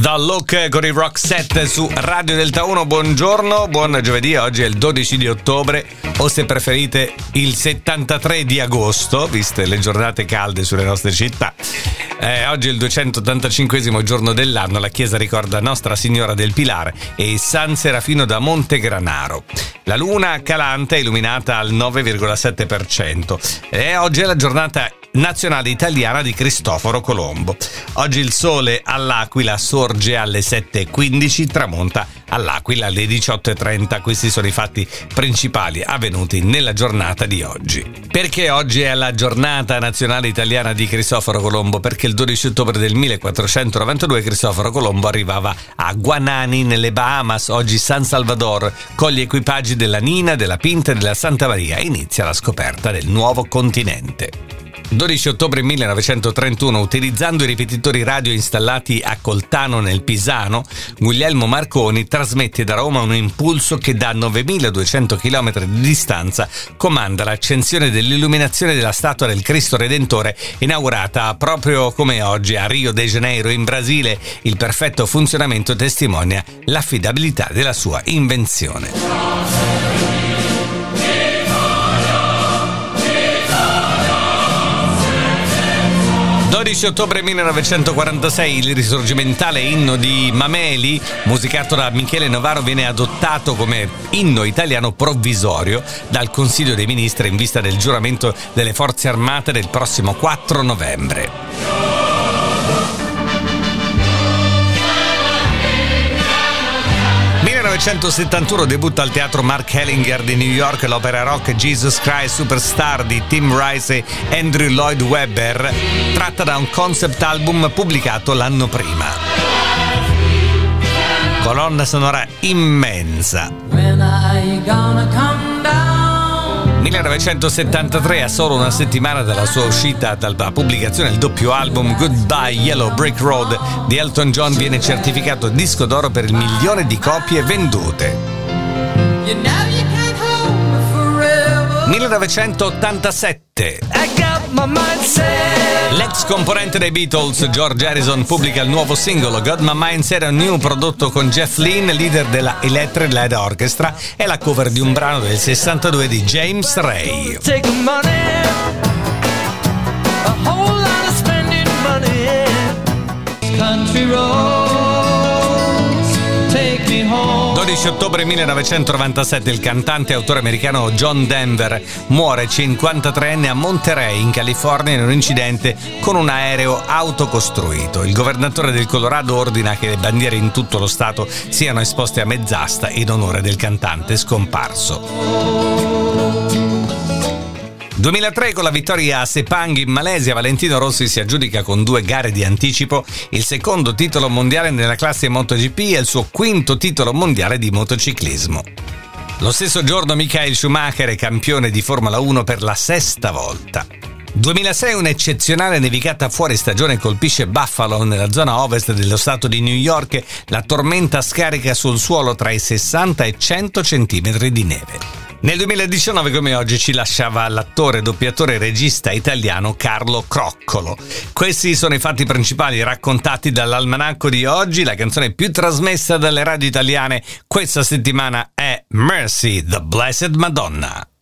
The Look con i Rock Set su Radio Delta 1. Buongiorno, buon giovedì. Oggi è il 12 di ottobre, o se preferite il 73 di agosto, viste le giornate calde sulle nostre città. Eh, oggi è il 285 giorno dell'anno. La chiesa ricorda Nostra Signora del Pilare e San Serafino da Montegranaro. La luna calante è illuminata al 9,7%. E oggi è la giornata nazionale italiana di Cristoforo Colombo. Oggi il sole all'Aquila sorge alle 7.15, tramonta all'Aquila alle 18.30. Questi sono i fatti principali avvenuti nella giornata di oggi. Perché oggi è la giornata nazionale italiana di Cristoforo Colombo? Perché il 12 ottobre del 1492 Cristoforo Colombo arrivava a Guanani nelle Bahamas, oggi San Salvador, con gli equipaggi della Nina, della Pinta e della Santa Maria. Inizia la scoperta del nuovo continente. 12 ottobre 1931, utilizzando i ripetitori radio installati a Coltano nel Pisano, Guglielmo Marconi trasmette da Roma un impulso che da 9200 km di distanza comanda l'accensione dell'illuminazione della statua del Cristo Redentore inaugurata proprio come oggi a Rio de Janeiro in Brasile. Il perfetto funzionamento testimonia l'affidabilità della sua invenzione. 12 ottobre 1946 il risorgimentale inno di Mameli, musicato da Michele Novaro, viene adottato come inno italiano provvisorio dal Consiglio dei Ministri in vista del giuramento delle forze armate del prossimo 4 novembre. 1971 debutta al teatro Mark Hellinger di New York l'opera rock Jesus Christ Superstar di Tim Rice e Andrew Lloyd Webber, tratta da un concept album pubblicato l'anno prima. Colonna sonora immensa. 1973, a solo una settimana dalla sua uscita dalla pubblicazione del doppio album Goodbye Yellow Brick Road di Elton John viene certificato disco d'oro per il milione di copie vendute. 1987 L'ex componente dei Beatles, George Harrison, pubblica il nuovo singolo God My Mind Set a New prodotto con Jeff Lynne, leader della Electric Light Orchestra, e la cover di un brano del 62 di James Ray. 12 ottobre 1997 il cantante e autore americano John Denver muore 53enne a Monterey in California in un incidente con un aereo autocostruito. Il governatore del Colorado ordina che le bandiere in tutto lo stato siano esposte a mezz'asta in onore del cantante scomparso. 2003 con la vittoria a Sepang in Malesia, Valentino Rossi si aggiudica con due gare di anticipo il secondo titolo mondiale nella classe MotoGP e il suo quinto titolo mondiale di motociclismo. Lo stesso giorno Michael Schumacher è campione di Formula 1 per la sesta volta. 2006 un'eccezionale nevicata fuori stagione colpisce Buffalo nella zona ovest dello stato di New York. La tormenta scarica sul suolo tra i 60 e 100 cm di neve. Nel 2019 come oggi ci lasciava l'attore, doppiatore e regista italiano Carlo Croccolo. Questi sono i fatti principali raccontati dall'almanacco di oggi, la canzone più trasmessa dalle radio italiane questa settimana è Mercy, the Blessed Madonna.